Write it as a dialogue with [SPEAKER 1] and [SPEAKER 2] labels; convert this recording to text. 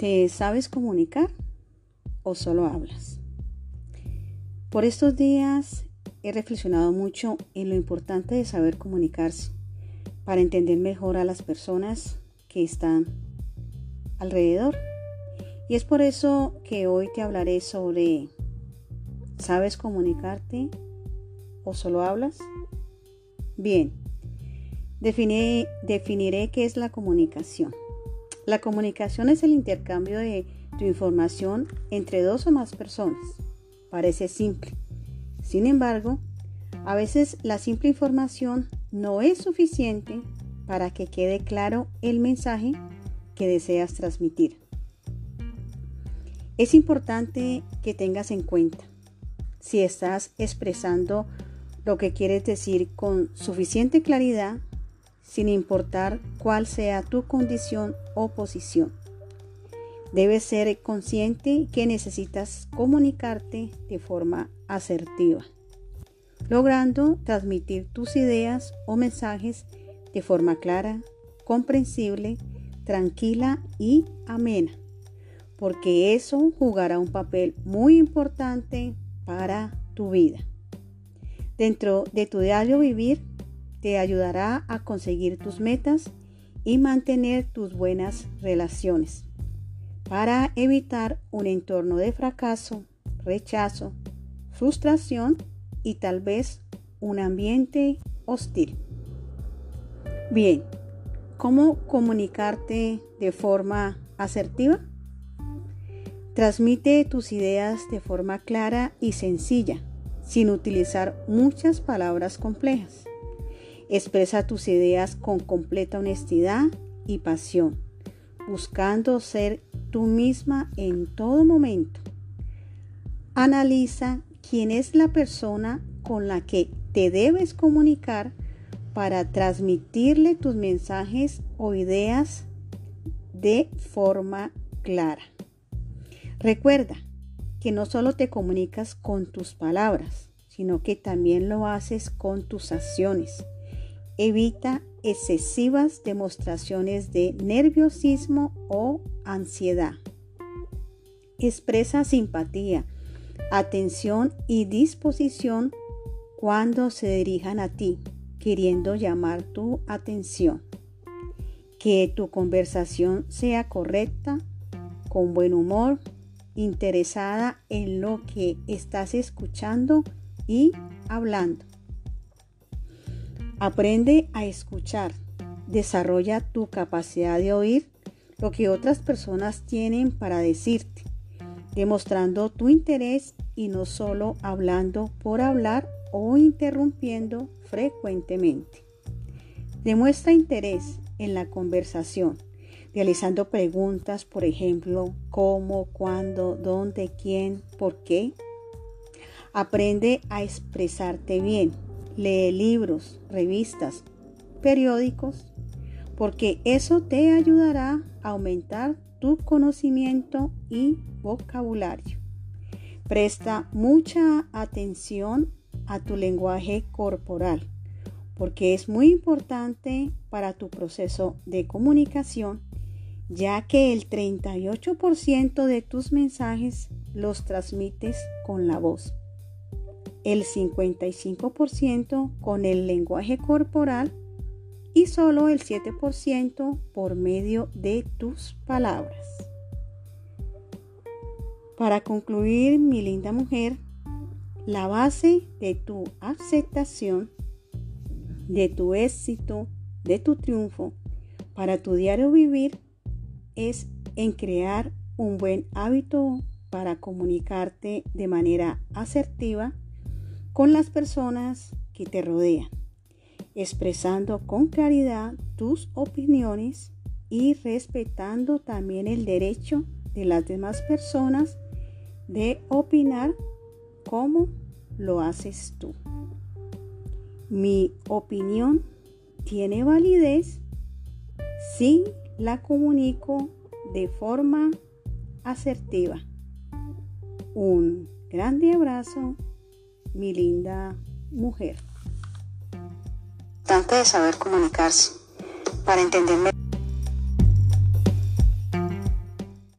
[SPEAKER 1] ¿Te sabes comunicar o solo hablas? Por estos días he reflexionado mucho en lo importante de saber comunicarse para entender mejor a las personas que están alrededor. Y es por eso que hoy te hablaré sobre ¿sabes comunicarte o solo hablas? Bien, definiré qué es la comunicación. La comunicación es el intercambio de tu información entre dos o más personas. Parece simple. Sin embargo, a veces la simple información no es suficiente para que quede claro el mensaje que deseas transmitir. Es importante que tengas en cuenta si estás expresando lo que quieres decir con suficiente claridad sin importar cuál sea tu condición o posición. Debes ser consciente que necesitas comunicarte de forma asertiva, logrando transmitir tus ideas o mensajes de forma clara, comprensible, tranquila y amena, porque eso jugará un papel muy importante para tu vida. Dentro de tu diario vivir, te ayudará a conseguir tus metas y mantener tus buenas relaciones para evitar un entorno de fracaso, rechazo, frustración y tal vez un ambiente hostil. Bien, ¿cómo comunicarte de forma asertiva? Transmite tus ideas de forma clara y sencilla, sin utilizar muchas palabras complejas. Expresa tus ideas con completa honestidad y pasión, buscando ser tú misma en todo momento. Analiza quién es la persona con la que te debes comunicar para transmitirle tus mensajes o ideas de forma clara. Recuerda que no solo te comunicas con tus palabras, sino que también lo haces con tus acciones Evita excesivas demostraciones de nerviosismo o ansiedad. Expresa simpatía, atención y disposición cuando se dirijan a ti, queriendo llamar tu atención. Que tu conversación sea correcta, con buen humor, interesada en lo que estás escuchando y hablando. Aprende a escuchar. Desarrolla tu capacidad de oír lo que otras personas tienen para decirte, demostrando tu interés y no solo hablando por hablar o interrumpiendo frecuentemente. Demuestra interés en la conversación, realizando preguntas, por ejemplo, cómo, cuándo, dónde, quién, por qué. Aprende a expresarte bien lee libros, revistas, periódicos, porque eso te ayudará a aumentar tu conocimiento y vocabulario. Presta mucha atención a tu lenguaje corporal, porque es muy importante para tu proceso de comunicación, ya que el 38% de tus mensajes los transmites con la voz el 55% con el lenguaje corporal y solo el 7% por medio de tus palabras. Para concluir, mi linda mujer, la base de tu aceptación, de tu éxito, de tu triunfo para tu diario vivir es en crear un buen hábito para comunicarte de manera asertiva con las personas que te rodean, expresando con claridad tus opiniones y respetando también el derecho de las demás personas de opinar como lo haces tú. Mi opinión tiene validez si la comunico de forma asertiva. Un grande abrazo mi linda mujer.
[SPEAKER 2] Importante de saber comunicarse para entenderme